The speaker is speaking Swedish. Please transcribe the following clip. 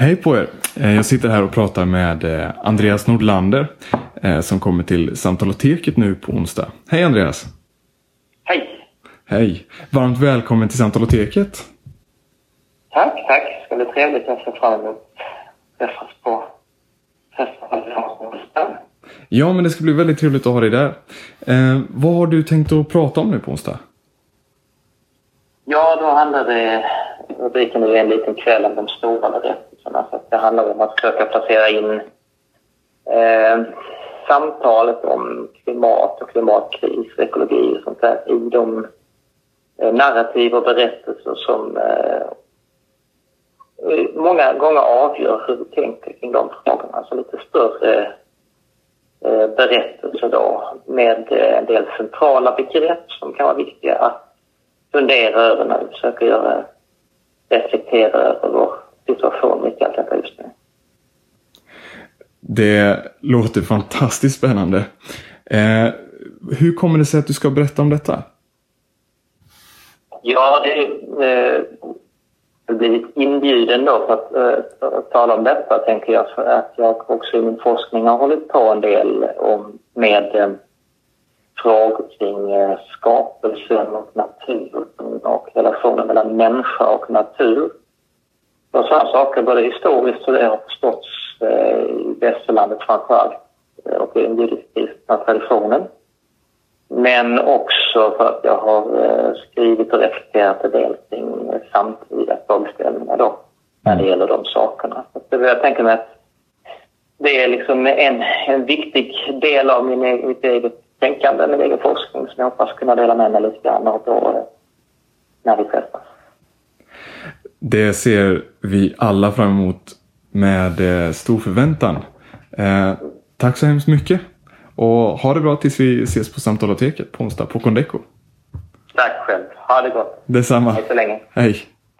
Hej på er! Eh, jag sitter här och pratar med eh, Andreas Nordlander eh, som kommer till Samtaloteket nu på onsdag. Hej Andreas! Hej! Hej! Varmt välkommen till Samtaloteket! Tack, tack. Det ska bli trevligt. Jag ser fram emot träffas på festivalen. Ja, men det ska bli väldigt trevligt att ha dig där. Eh, vad har du tänkt att prata om nu på onsdag? Ja, då handlar det... Rubriken är en liten kväll om de stora berättelserna. Så det handlar om att försöka placera in eh, samtalet om klimat och klimatkris, ekologi och sånt där i de eh, narrativ och berättelser som eh, många gånger avgör hur vi tänker kring de frågorna. Alltså lite större eh, berättelser då med eh, en del centrala begrepp som kan vara viktiga att fundera över när vi försöker göra, reflektera över vår situation mitt i allt detta just nu. Det låter fantastiskt spännande. Eh, hur kommer det sig att du ska berätta om detta? Ja, det eh, blivit inbjuden då för att, eh, att tala om detta, tänker jag, för att jag också i min forskning har hållit på en del om, med eh, frågor kring eh, skapelsen och naturen och relationen mellan människa och natur. Och sådana saker, både historiskt och det har förståtts eh, i västerlandet framför allt eh, och i den judisk-kristna traditionen. Men också för att jag har eh, skrivit och reflekterat en del kring samtida frågeställningar då, när det gäller de sakerna. Så jag tänker mig att det är liksom en, en viktig del av min, e-, mitt eget tänkande, min egen forskning som jag hoppas kunna dela med mig lite grann av då, när vi träffas. Det ser vi alla fram emot med eh, stor förväntan. Eh, tack så hemskt mycket. Och ha det bra tills vi ses på Samtaloteket på onsdag på Condeco. Tack själv. Ha det gott. Detsamma. Hej så länge. Hej.